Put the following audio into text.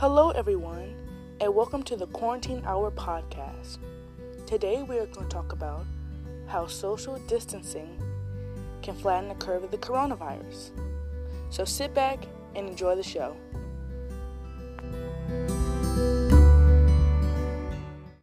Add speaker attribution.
Speaker 1: Hello, everyone, and welcome to the Quarantine Hour podcast. Today, we are going to talk about how social distancing can flatten the curve of the coronavirus. So sit back and enjoy the show.